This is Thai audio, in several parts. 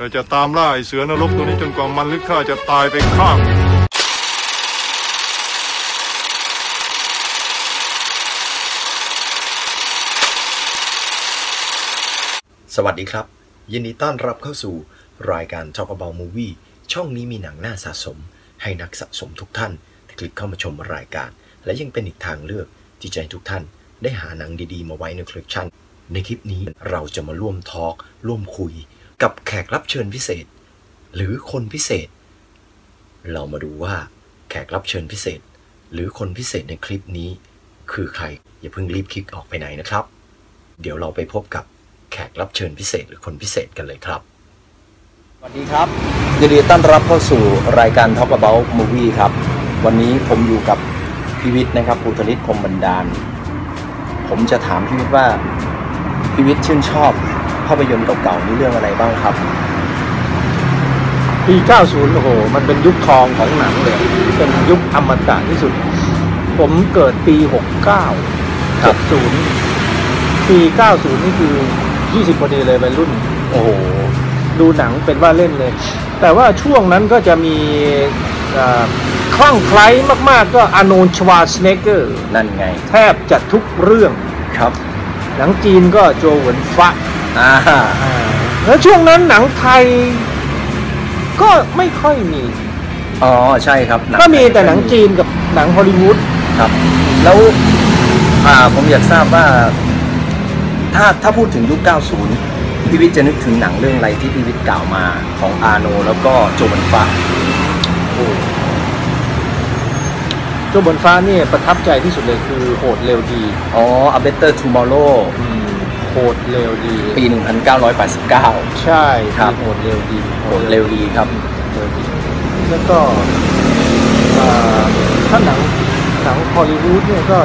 เราจะตามล่าไอเสือนรกตัวนี้จนกว่ามันหรือข้าจะตายไปข้างสวัสดีครับ ยินดีต้อนรับเข้าสู่รายการ Talk About Movie ช่องนี้มีหนังน่าสะสม ให้นักสะสมทุกท่านคลิกเข้ามาชมรายการ และยังเป็นอีกทางเลือกที่จะให้ทุกท่านได้หาหนังดีๆ มาไว้ในคลิปชั่น ในคลิปนี้เราจะมาร่วมทอล์กร่วมคุย กับแขกรับเชิญพิเศษ หรือคนพิเศษ เรามาดูว่าแขกรับเชิญพิเศษ หรือคนพิเศษในคลิปนี้ คือใครอย่าเพิ่งรีบคลิกออกไปไหนนะครับ เดี๋ยวเราไปพบกับแขกรับเชิญพิเศษหรือคนพิเศษกันเลยครับสวัสดีครับยินดีต้อนรับเข้าสู่รายการ Talk About Movie ครับ วันนี้ผมอยู่กับพิวิทย์นะครับภูธริศพรมบันดาล ผมจะถามพิวิทย์ว่าพิวิทย์ชื่นชอบ ภาพยนตร์เก่าๆนี้เรื่องอะไรบ้างครับ ปี 90 โอ้โห มันเป็นยุคทองของหนังเลย เป็นยุคอมตะที่สุด ผมเกิดปี 69ครับ70 ปี 90 นี่คือ 20พอดีเลยวัยรุ่น โอ้โห ดูหนังเป็นว่าเล่นเลย แต่ว่าช่วงนั้นก็จะมีเอ่อคลั่งไคล้มาก ๆ ก็อาโนนชวาสเนเกอร์ นั่นไง แทบจะทุกเรื่อง ครับ หนังจีนก็โจเหวินฟะ อ่าแล้วช่วงนั้นหนังไทย ก็ไม่ค่อยมีอ๋อใช่ครับหนังก็มีแต่หนังจีนกับหนังฮอลลีวูดครับ แล้วอ่าผมอยากทราบว่า ถ้าถ้าพูดถึงยุค 90พิวิทย์จะนึกถึงหนังเรื่องอะไรที่พิวิทย์กล่าวมาของอาโน แล้วก็โจวันฟ้าโจบนฟ้าเนี่ยประทับใจที่สุดเลยคือโหดเร็วดี อ๋อ A Better Tomorrow โหดเร็วดี ปี 1989 ใช่ครับโหดเร็วดีโหดเร็วดีครับเร็วดีแล้วก็อ่าถ้าหนังหนังฮอลลีวูดเนี่ยก็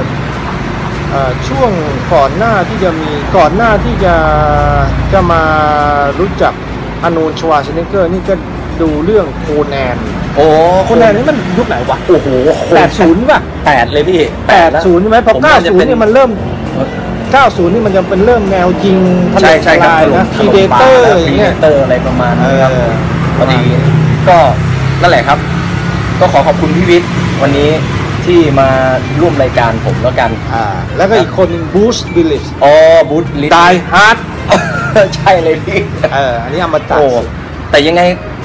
อ่าช่วงก่อนหน้าที่จะมีก่อนหน้าที่จะจะมารู้จักอโนนชวาชเนเกอร์นี่ก็ดูเรื่องโคแนนโอ้โคแนนนี่มันยุคไหนวะ โอ้โหแปดศูนย์ป่ะแปดเลยพี่แปดศูนย์ใช่ไหมพอผมเก้าว่าจะศูนเป็นย์นี่มันเริ่ม เก้าศูนย์นี่มันจะเป็นเริ่มแนวยิงถใช่ล่มใช่ทครับลายนะถพีล่มเดเตอร์ป่าอย่างเงี้ย Predator อะไรประมาณนี้ครับเออ พอดีก็นั่นแหละครับ ก็ขอขอบคุณพี่วิทย์วันนี้ที่มาร่วมรายการผมแล้วกันอ่าแล้วก็อีกคนหนึ่งบรูซ วิลลิสอ๋อบรูซ วิลลิส Die Hard ใช่เลยพี่ เอออันนี้อมตะโอ้แต่ยังไง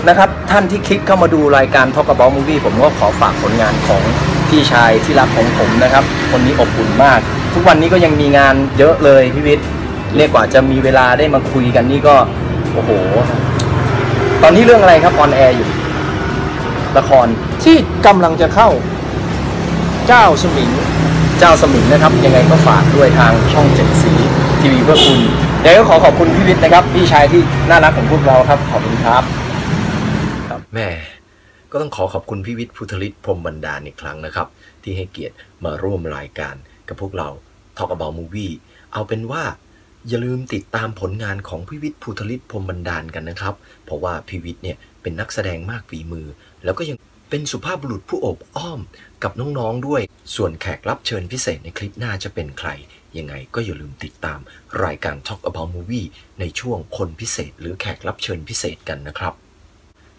นะครับท่านที่คลิกเข้ามาดูรายการ Talk About Movie ผมก็ขอฝากผลงานของ พี่ชายที่รักของผมนะครับ คนนี้อบอุ่นมาก ทุกวันนี้ก็ยังมีงานเยอะเลยพี่วิทย์เรียกว่าจะมีเวลาได้มาคุยกันนี่ก็โอ้โห ตอนนี้เรื่องอะไรครับ on air อยู่ ละครที่กำลังจะเข้า เจ้าสมิงเจ้าสมิงนะครับ ยังไงก็ฝากด้วยทางช่องเจ็ดสีทีวีเพื่อคุณเดี๋ยวก็ขอขอบคุณพี่วิทย์นะครับ พี่ชายที่น่ารักของพวกเราครับขอบคุณครับแม่ ก็ต้องขอขอบคุณพี่วิทย์พุทธลิศพรมบรรดาอีกครั้งนะครับ ที่ให้เกียรติมาร่วมรายการกับพวกเรา Talk About Movie เอาเป็นว่าอย่าลืมติดตามผลงานของพี่วิทย์พุทธลิศพรมบรรดาลกันนะครับ เพราะว่าพี่วิทย์เนี่ยเป็นนักแสดงมากฝีมือ แล้วก็ยังเป็นสุภาพบุรุษผู้โอบอ้อมกับน้องๆด้วย ส่วนแขกรับเชิญพิเศษในคลิปหน้าจะเป็นใคร ยังไงก็อย่าลืมติดตามรายการ Talk About Movie ในช่วงคนพิเศษ หรือแขกรับเชิญพิเศษกันนะครับ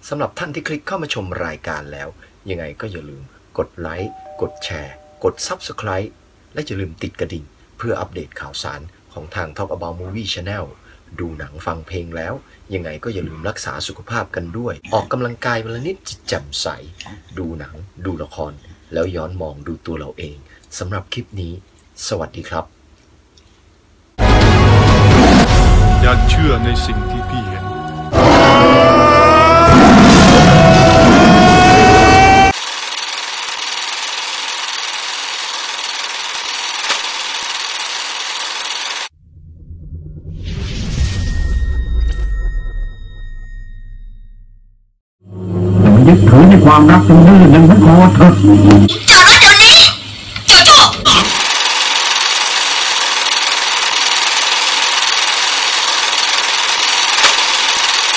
สำหรับท่านที่คลิกเข้ามาชมรายการแล้ว ยังไงก็อย่าลืมกดไลค์กดแชร์ กด Subscribe และอย่าลืมติดกระดิ่ง เพื่ออัปเดตข่าวสารของทาง Talk About Movie Channel ดูหนังฟังเพลงแล้ว ยังไงก็อย่าลืมรักษาสุขภาพกันด้วย ออกกำลังกายวันละนิดจิตแจ่มใส ดูหนัง ดูละคร แล้วย้อนมองดูตัวเราเองสำหรับคลิปนี้ สวัสดีครับ อย่าเชื่อในสิ่งที่พี่ ความรักจนลื่นดังทั้งคอเถิดจอดรถเดี๋ยวนี้โจโจ้ส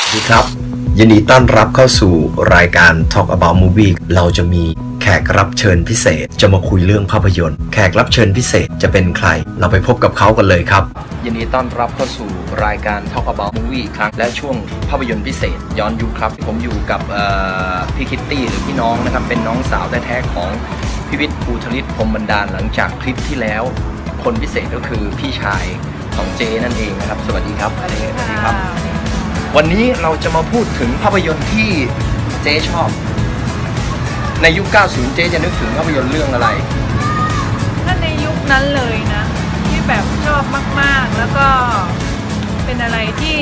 วัสดีครับ ยินดีต้อนรับเข้าสู่รายการ Talk About Movie เราจะมี แขกรับเชิญพิเศษจะมาคุยเรื่องภาพยนตร์ แขกรับเชิญพิเศษจะเป็นใคร เราไปพบกับเขากันเลยครับ ยินดีต้อนรับเข้าสู่รายการ Talk About Movie อีกครั้งและช่วงภาพยนตร์พิเศษ ย้อนยุคครับ ผมอยู่กับเอ่อพี่คิตตี้หรือพี่น้องนะครับ เป็นน้องสาวแท้ๆของพิวิทย์ภูทลิตพรหมบรรดาลหลังจากคลิปที่แล้ว คนพิเศษก็คือพี่ชายของเจนั่นเองนะครับ สวัสดีครับสวัสดีครับ วันนี้เราจะมาพูดถึงภาพยนตร์ที่เจ๊ชอบ ในยุค 90 เจ๊จะนึกถึงภาพยนตร์เรื่องอะไร ถ้าในยุคนั้นเลยนะ ที่แบบชอบมากๆ แล้วก็เป็นอะไรที่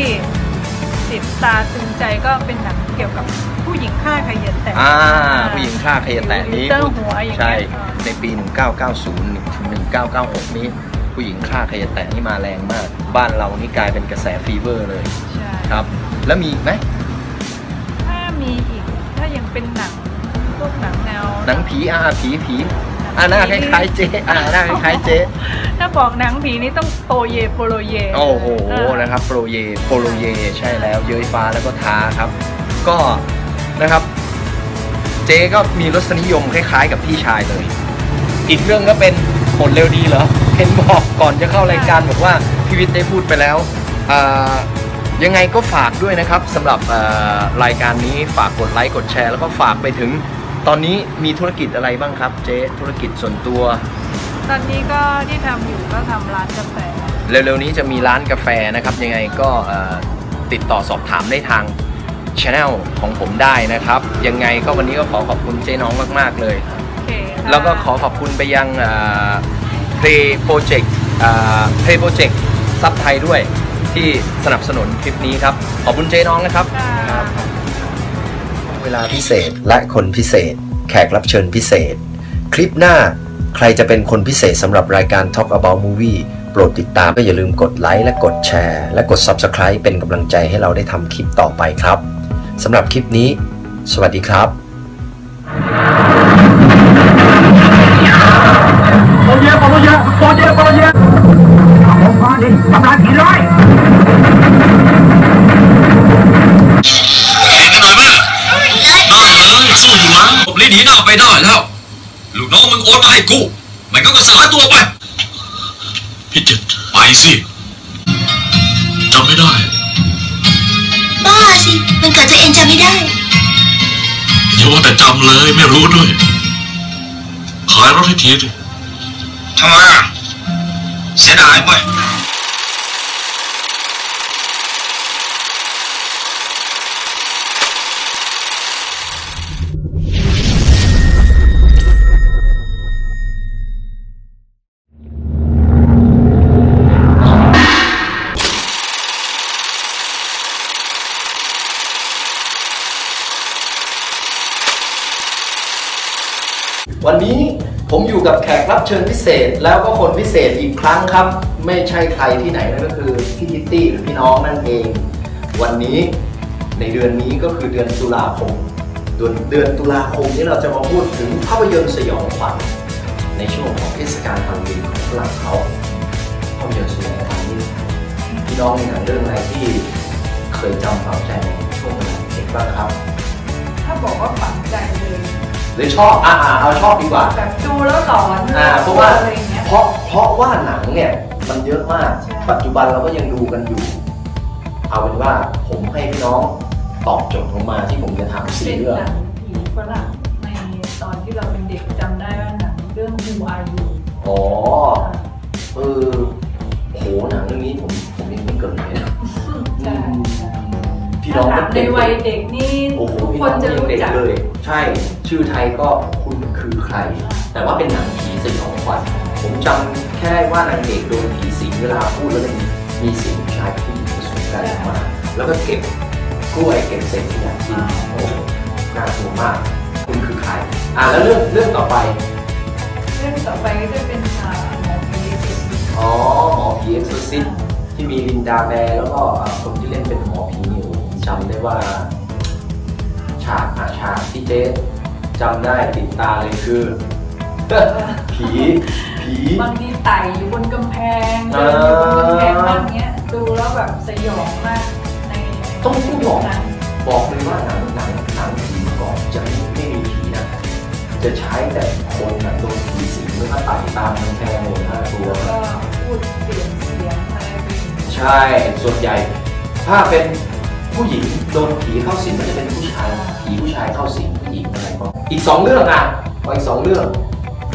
ติดตาตึงใจก็เป็นหนังเกี่ยวกับผู้หญิงฆ่าใครเย็นแต่อ่าผู้หญิงฆ่าใครจะแตะนี้เตอร์หัวอย่างใช่เงี้ยในปี 1990ถึง1996 นี้ ผู้หญิงฆ่าใครจะแตะนี่มาแรงมาก บ้านเรานี่กลายเป็นกระแสฟีเวอร์เลย ใช่ครับ แล้วมีอีกไหมถ้ามีอีกถ้ายังเป็น หนังผีอ่าผีผีอ่าหน้าคล้ายๆเจ๊อ่าหน้าคล้ายๆเจ๊ถ้าบอกหนังผีนี่ต้องโปเยโปโลเยโอ้โหเออนะครับโปรเยโปโลเยใช่แล้ว เย้ยฟ้าแล้วก็ท้าครับ ก็นะครับ เจ๊ก็มีรสนิยมคล้ายๆ กับพี่ชายเลย อีกเรื่องก็เป็นผลเร็วดีเหรอเห็นบอกก่อนจะเข้ารายการบอกว่าพี่วิทย์ได้พูดไปแล้วอ่ายังไงก็ฝากด้วยนะครับสำหรับอ่ารายการนี้ฝากกดไลค์กดแชร์ แล้วก็ฝากไปถึง ตอนนี้มีธุรกิจอะไรบ้างครับ เจ๊ธุรกิจส่วนตัว ตอนนี้ก็ที่ทำอยู่ก็ทำร้านกาแฟเร็วๆนี้จะมีร้านกาแฟนะครับ ยังไงก็เอ่อติดต่อสอบถามได้ทางช anel ของผมได้นะครับ ยังไงก็วันนี้ก็ขอขอบคุณเจ๊น้องมากๆเลย โอเคค่ะแล้วก็ขอขอบคุณไปยังเอ่อ Play Project เอ่อ Play Project ซับไทยด้วยที่สนับสนุนคลิปนี้ครับ ขอบคุณเจ๊น้องนะครับ ค่ะเว ลาพิเศษและคนพิเศษ แขกรับเชิญพิเศษ คลิปหน้าใครจะเป็นคนพิเศษสำหรับรายการ Talk About Movie โปรดติดตามก็อย่าลืมกดไลค์และกดแชร์ และกด Subscribe เป็นกำลังใจให้เราได้ทำคลิปต่อไปครับสำหรับคลิปนี้ สวัสดีครับโปรเยโปรเยโปรเยโปรเยผมพาดิกำลังกี่ร้อย ไปได้แล้ว ลูกน้องมึงโอนมาให้กูไม่งั้นก็สลายตัวไป พี่เจ็ดไปสิจำไม่ได้ บ้าสิ มันเกิดตัวเองจำไม่ได้อย่าว่าแต่จำเลยไม่รู้ด้วย ขายรถให้ทีดิทำไมอะเสียดายไป ผมอยู่กับแขกรับเชิญพิเศษ แล้วก็คนพิเศษอีกครั้งครับ ไม่ใช่ใครที่ไหนนั่นก็คือพี่คิตตี้หรือพี่น้องนั่นเอง วันนี้ในเดือนนี้ก็คือเดือนตุลาคมเดือนเดือนตุลาคมนี้เราจะมาพูดถึงภาพยนตร์สยองขวัญในช่วงของเทศกาลฮาโลวีนของฝรั่งเขาภาพยนตร์สยองขวัญนี่พี่น้องมีหนังเรื่องอะไรที่เคยจำฝังใจในช่วงเวลาเด็กบ้างครับ ถ้าบอกว่าฝังใจเลย รือชอบอ่าอ่าเอาชอบดีกว่า แบบดูแล้วหลอนอ่าเพราะว่าอะไรอย่างเงี้ย เพราะเพราะว่าหนังเนี่ยมันเยอะมาก ใช่ ปัจจุบันเราก็ยังดูกันอยู่ เอาเป็นว่าผมให้พี่น้องตอบโจทย์ลงมาที่ผมจะถามสี่เป็นเรื่อง หนังผีฝรั่งในตอนที่เราเป็นเด็กจำได้ว่าหนังเรื่อง Who Are You อ๋อ เออโหหนังเรื่องนี้ผมผมยังไม่เกิดเลยนะใช่ใช่พี่น้องถ้าถามในเด็กวัยเด็กนี่โอ้โหทุกพี่ คน้อนงจะยังรู้เด็กจักเลย ใช่ ชื่อไทยก็คุณคือใคร แต่ว่าเป็นหนังผีสยองขวัญผมจำแค่ว่านางเอกโดนผีสิงเวลาพูดแล้วจะมีมีเสียงผู้ชายกับผู้หญิงผสมกันออกมา แล้วก็เก็บกล้วยเก็บเศษขยะกินโอ้โหน่ากลัวมาก คุณคือใครอ่าแล้วเรื่องเรื่องต่อไป เรื่องต่อไปก็จะเป็นอ่าหมอผีเด็กอ๋อหมอผีเอ็กซ์โซซิสที่มีลินดาแบร์แล้วก็คนที่เล่นเป็นหมอผีนิวจำได้ว่า จ๊จำได้ติดตาเลยคือ ผีผีบางทีไต่อยู่บนกำแพงเดินอยู่บนกำแพงบ้างเงี้ย ดูแล้วแบบสยองมากในต้องต้องบอกนั้นบอกเลยว่าหนังหนังหนังผีก่อนจะไม่ไม่มีผีนะจะใช้แต่คนนะโดนผีสิงแล้วก็ไต่ตามกำแพงหมดห้าตัวก็พูดเปลี่ยนเสียงอะไรไปอย่างเงี้ยใช่ส่วนใหญ่ ถ้าเป็น ผู้หญิงโดนผีเข้าสิงก็จะเป็นผู้ชายผีผู้ชายเข้าสิงผู้หญิงอะไรก็อีกสองเรื่องอะขออีกสองเรื่อง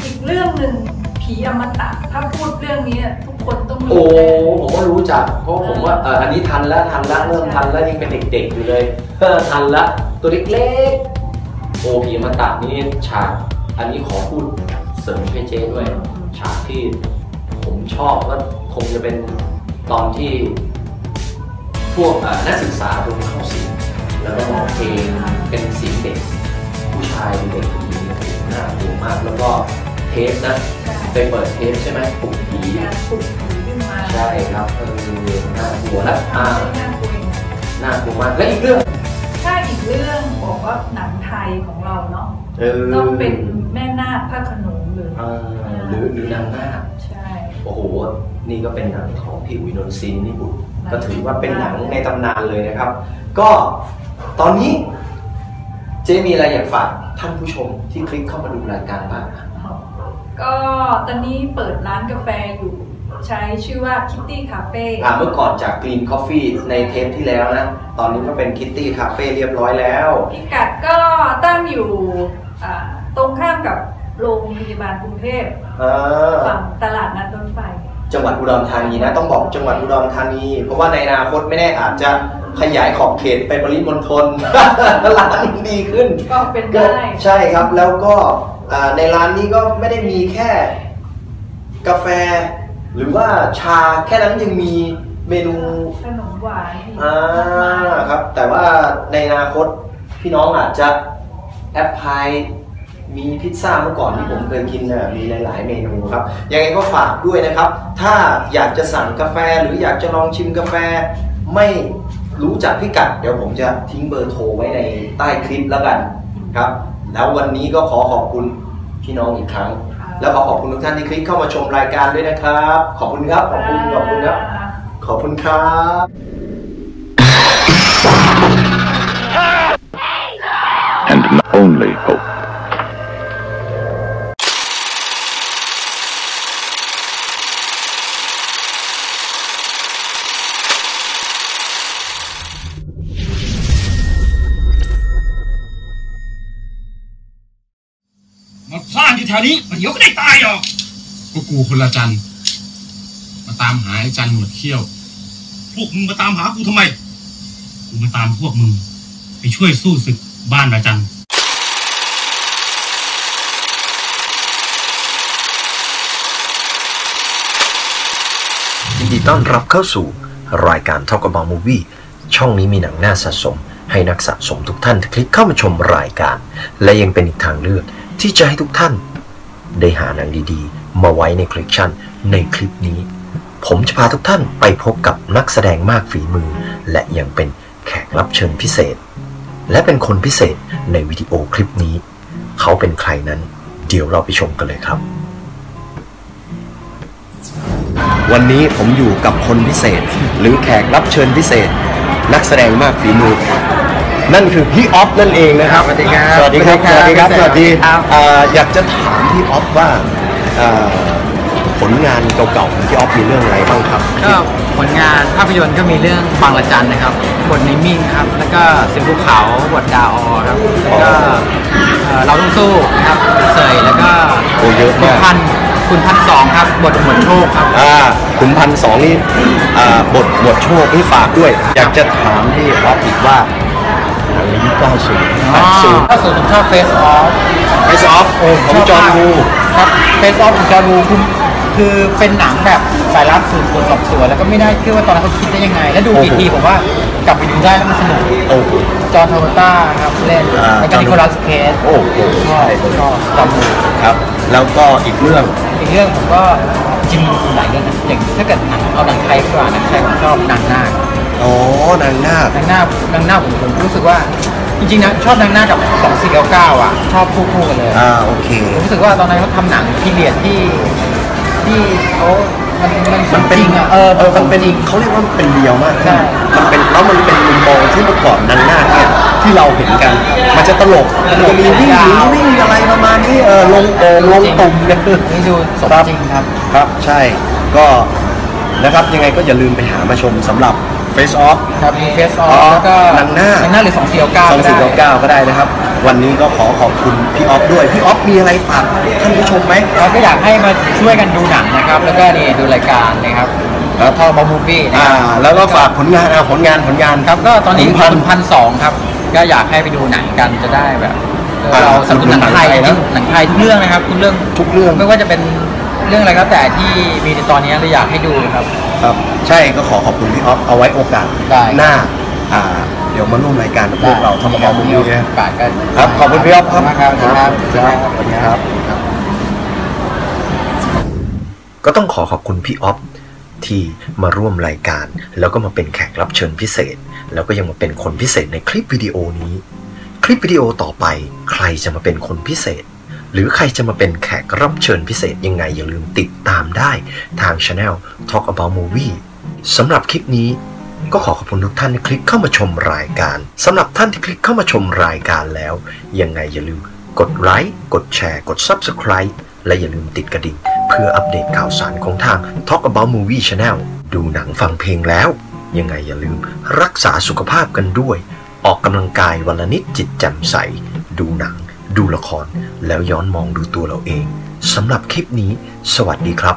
อีกเรื่องหนึ่งผีอมตะถ้าพูดเรื่องนี้ทุกคนต้องโอ้รู้แน่ผมก็รู้จัก เพราะผมว่าเอออันนี้ทันแล้วทันแล้วเริ่มทันแล้วยังเป็นเด็กๆอยู่เลยเออทันละตัวเล็กๆโอ้ผีอมาตัดนี่ฉากอันนี้ขอพูดเสริมให้เจ๊ด้วย ฉากที่ผมชอบก็คงจะเป็นตอนที่ พวกเอ่อนักศึกษาโดนเข้าสิงแล้วก็ร้องเพลงเป็นเสียงเด็ก ผู้ชายเด็กผู้หญิงน่ากลัวมาก แล้วก็เทปนะไปเปิดเทปใช่ไหมปลุกผีการปลุกผีขึ้นมาใช่ครับเออน่ากลัวแล้วอ่าน่ากลัวอย่างนั้นน่ากลัวมากและอีกเรื่องถ้าอีกเรื่องบอกว่าหนังไทยของเราเนาะเออต้องเป็นแม่นาคพระโขนงเลยอ่าหรือหรือนางนาคใช่โอ้โหนี่ก็เป็นหนังของพี่อุ๋ยนนท์ซินนี่บุตร ก็ถือว่าเป็นหนังในตำนานเลยนะครับ ก็ตอนนี้เจ๊มีอะไรอยากฝากท่านผู้ชมที่คลิกเข้ามาดูรายการบ้างนะก็ตอนนี้เปิดร้านกาแฟอยู่ใช้ชื่อว่า Kitty Cafe อ่าเมื่อก่อนจาก Green Coffee ในเทปที่แล้วนะ ตอนนี้ก็เป็น Kitty Cafe เรียบร้อยแล้วพิกัดก็ตั้งอยู่อ่าตรงข้ามกับโรงพยาบาลกรุงเทพอ่าฝั่งตลาดนัดรถไฟ จังหวัดอุดรธานีนะต้องบอกจังหวัดอุดรธานี เพราะว่าในอนาคตไม่แน่อาจจะขยายขอบเขตไปปริมณฑลร้านดีขึ้นก็เป็นก็ได้ใช่ครับแล้วก็อ่าในร้านนี้ก็ไม่ได้มีแค่กาแฟ หรือว่าชาแค่นั้นยังมีเมนูขนมหวานอีกอ่มากมาายครับ แต่ว่าในอนาคตพี่น้องอาจจะแอปพลาย มีพิซซ่าเมื่อก่อนที่ผมเคยกินนะมีหลาย ๆ เมนูครับ ยังไงก็ฝากด้วยนะครับ ถ้าอยากจะสั่งกาแฟหรืออยากจะลองชิมกาแฟ ไม่รู้จักพิกัด เดี๋ยวผมจะทิ้งเบอร์โทรไว้ในใต้คลิปแล้วกันครับ แล้ววันนี้ก็ขอขอบคุณพี่น้องอีกครั้ง แล้วขอขอบคุณทุกท่านที่คลิกเข้ามาชมรายการด้วยนะครับ ขอบคุณครับ ขอบคุณ ขอบคุณครับ ขอบคุณครับ อยู่แถวนี้เดี๋ยวก็ได้ตายหรอกก็กูคนละจันมาตามหาไอ้จันหนวดเขี้ยว พวกมึงมาตามหากูทำไม กูมาตามพวกมึง ไปช่วยสู้ศึกบ้านประจันยินดีต้อนรับเข้าสู่รายการ Talk About Movie ช่องนี้มีหนังน่าสะสม ให้นักสะสมทุกท่านคลิกเข้ามาชมรายการ และยังเป็นอีกทางเลือกที่จะให้ทุกท่าน ได้หาหนังดีๆ มาไว้ในคลิปชั่นในคลิปนี้ ผมจะพาทุกท่านไปพบกับนักแสดงมากฝีมือ และยังเป็นแขกรับเชิญพิเศษ และเป็นคนพิเศษในวิดีโอคลิปนี้ เขาเป็นใครนั้น เดี๋ยวเราไปชมกันเลยครับ วันนี้ผมอยู่กับคนพิเศษ หรือแขกรับเชิญพิเศษ นักแสดงมากฝีมือ นั่นคือพี่ออฟนั่นเองนะครับ สวัสดีครับสวัสดีครับ สวัสดีครับ สวัสดีครับเอ่ออยากจะถามพี่ออฟว่าเอ่อผลงานเก่าๆของพี่ออฟมีเรื่องอะไรบ้างครับ ก็ผลงานภาพยนตร์ก็มีเรื่องบางละจันนะครับ บทในมิ่งครับ แล้วก็สิบภูเขาบทดาออครับ แล้วก็เอ่อเราต้องสู้นะครับเสยแล้วก็โอ้เยอะคุณมาก พันคุณพันสองครับบทหมวดโชคครับ อ่าขุนพันสองนี่อ่าบทบทโชคนี่ฝากด้วย อยากจะถามพี่ออฟอีกว่าหนัง ในยุค90อ๋อ80 ถ้าส่วนผมชอบเฟสออฟ Face Off ของจอห์นวูครับ Face Off ของจอห์นวูคือคือเป็นหนังแบบสายลับสืบสวนสอบสวนแล้วก็ไม่ได้เชื่อว่าตอนนั้นเขาคิดได้ยังไง แล้วดูกี่ทีผมว่ากลับไปดูได้แล้วมันสนุกโอ้โหจอห์นทาวเวอร์ต้าครับเล่นอ่าแล้วก็นิโคลัสเคจโอ้โหชอบชอบจอห์นวูครับ แล้วก็อีกเรื่องอีกเรื่องผมก็จริงๆมีหลายเรื่องนะอย่างถ้าเกิดหนังเอาหนังไทยดีกว่าหนังไทยผมชอบหนังหน้าค อ๋อนางนาคหนังหน้าคหนังหน้าคผมผมรู้สึกว่า จริงๆนะชอบหนังหน้าคกับ2499อะ ชอบคู่ๆกันเลย อ่าโอเค ผมรู้สึกว่าตอนนั้นเขาทำหนังพีเรียดที่ที่เขามันมันสมัมนเป็นจริงอะเออเออมันเป็นจริงเขาเรียกว่ามันเป็นเรียวมากใช่ มันเป็นแล้วมันเป็นมุมมองที่เมื่อก่อนนางนาคเนี่ยที่เราเห็นกัน มันจะตลกมันจะมีวิ่งหนีวิ่งอะไรประมาณนี้เออลงโอ่งลงตุ่มกัน นี่ดูสมจริงครับ ครับใช่ก็นะครับยังไงก็อย่าลืมไปหามาชมสำหรับ Face Off ครับมีเฟสอออ๋อฟแล้วก็หนังหน้าหนังหน้าหรือสองสี่เก้าสองสี่เก้าก็ได้นะครับ วันนี้ก็ขอขอบคุณพี่ออฟด้วย พี่ออฟมีอะไรฝากท่านผู้ชมไหมเราก็อยากให้มาช่วยกันดูหนังนะครับ แล้วก็นี่ดูรายการนะครับแล้วทอมอมูฟี่นะอ่าครับแล้วก็ฝากผลงานอ่าผลงานผลงานครับ ก็ตอนนี้ขุพันคุณพันสองครับ ก็อยากให้ไปดูหนังกันจะได้แบบเอออ่าเราสนับสนุนหนังไทยหนังไทยนะหนังไทยทุกเรื่องนะครับทุกเรื่องทุกเรื่องไม่ว่าจะเป็น เรื่องอะไรก็แต่ที่มีในตอนนี้เราอยากให้ดูครับ ครับใช่ก็ขอขอบคุณพี่ออฟเอาไว้โอกาสได้ หน้าอ่าเดี๋ยวมาร่วมรายการกับพวกเราทำมาบุญมียูโอกาสก็ครับขอบคุณพี่ออฟครับ มากครับครับครับสวัสดีครับ ก็ต้องขอขอบคุณพี่ออฟที่มาร่วมรายการ แล้วก็มาเป็นแขกรับเชิญพิเศษ แล้วก็ยังมาเป็นคนพิเศษในคลิปวิดีโอนี้ คลิปวิดีโอต่อไปใครจะมาเป็นคนพิเศษ หรือใครจะมาเป็นแขกรับเชิญพิเศษยังไงอย่าลืมติดตามได้ทางช anel Talk About Movie สำหรับคลิปนี้ก็ขอขอบคุณทุกท่านที่คลิกเข้ามาชมรายการสำหรับท่านที่คลิกเข้ามาชมรายการแล้ว ยังไงอย่าลืมกดไลค์กดแชร์ กด Subscribe และอย่าลืมติดกระดิ่ง เพื่ออัปเดตข่าวสารของทาง Talk About Movie Channel ดูหนังฟังเพลงแล้ว ยังไงอย่าลืมรักษาสุขภาพกันด้วย ออกกำลังกายวันละนิดจิตแจ่มใส ดูหนัง ดูละครแล้วย้อนมองดูตัวเราเองสำหรับคลิปนี้ สวัสดีครับ